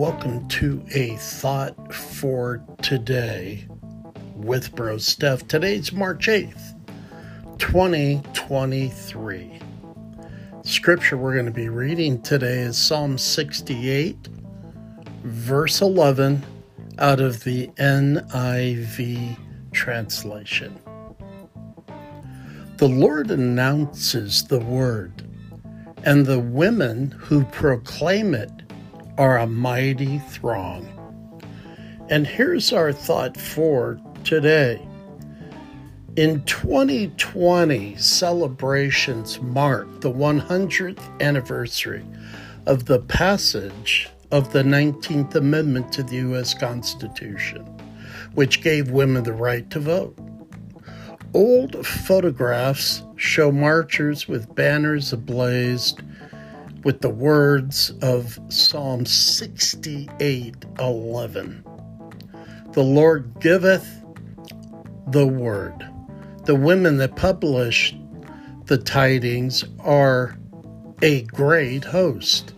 welcome to a thought for today with Bro Steph. Today's March 8th, 2023. Scripture we're going to be reading today is Psalm 68, verse 11, out of the NIV translation. The Lord announces the word, and the women who proclaim it are a mighty throng. And here's our thought for today. In 2020, celebrations mark the 100th anniversary of the passage of the 19th Amendment to the U.S. Constitution, which gave women the right to vote. Old photographs show marchers with banners ablazed with the words of Psalm 68 11. The Lord giveth the word. The women that publish the tidings are a great host.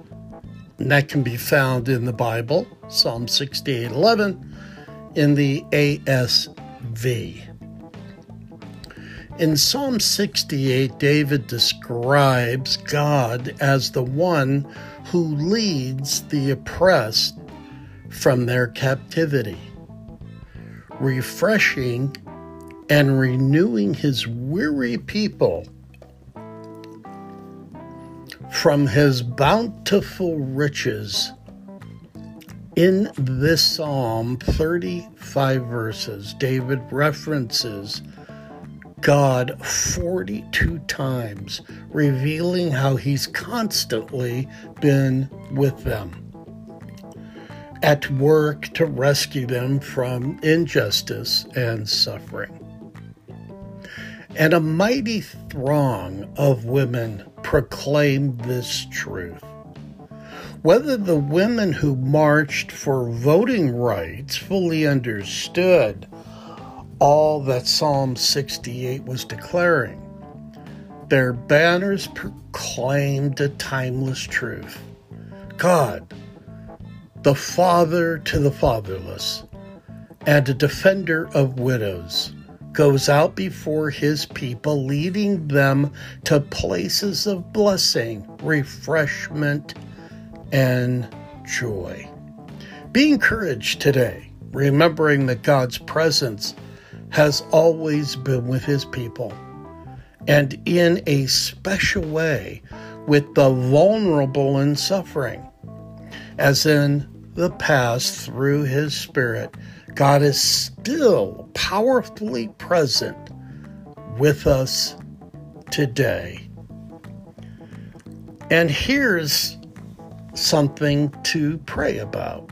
And that can be found in the Bible, Psalm 68 11, in the ASV. In Psalm 68, David describes God as the one who leads the oppressed from their captivity, refreshing and renewing his weary people from his bountiful riches. In this psalm, 35 verses, David references God 42 times, revealing how he's constantly been with them, at work to rescue them from injustice and suffering. And a mighty throng of women proclaim this truth. Whether the women who marched for voting rights fully understood all that Psalm 68 was declaring. Their banners proclaimed a timeless truth God, the Father to the fatherless, and a defender of widows, goes out before his people, leading them to places of blessing, refreshment, and joy. Be encouraged today, remembering that God's presence has always been with his people, and in a special way with the vulnerable and suffering. As in the past, through his Spirit, God is still powerfully present with us today. And here's something to pray about.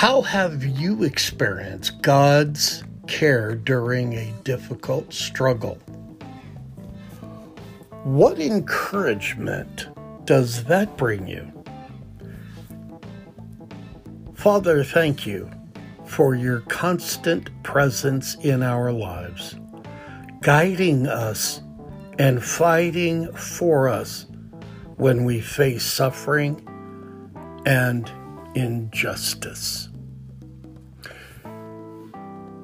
How have you experienced God's care during a difficult struggle? What encouragement does that bring you? Father, thank you for your constant presence in our lives, guiding us and fighting for us when we face suffering and injustice.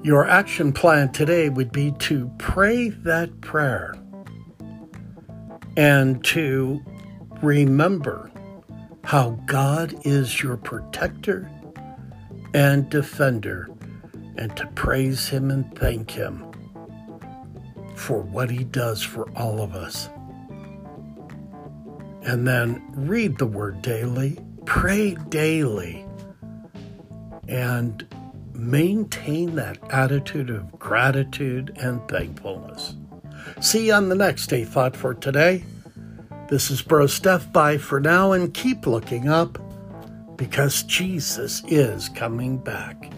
Your action plan today would be to pray that prayer and to remember how God is your protector and defender, and to praise Him and thank Him for what He does for all of us. And then read the Word daily, pray daily, and maintain that attitude of gratitude and thankfulness. See you on the next day thought for today. This is Bro Steph. Bye for now and keep looking up because Jesus is coming back.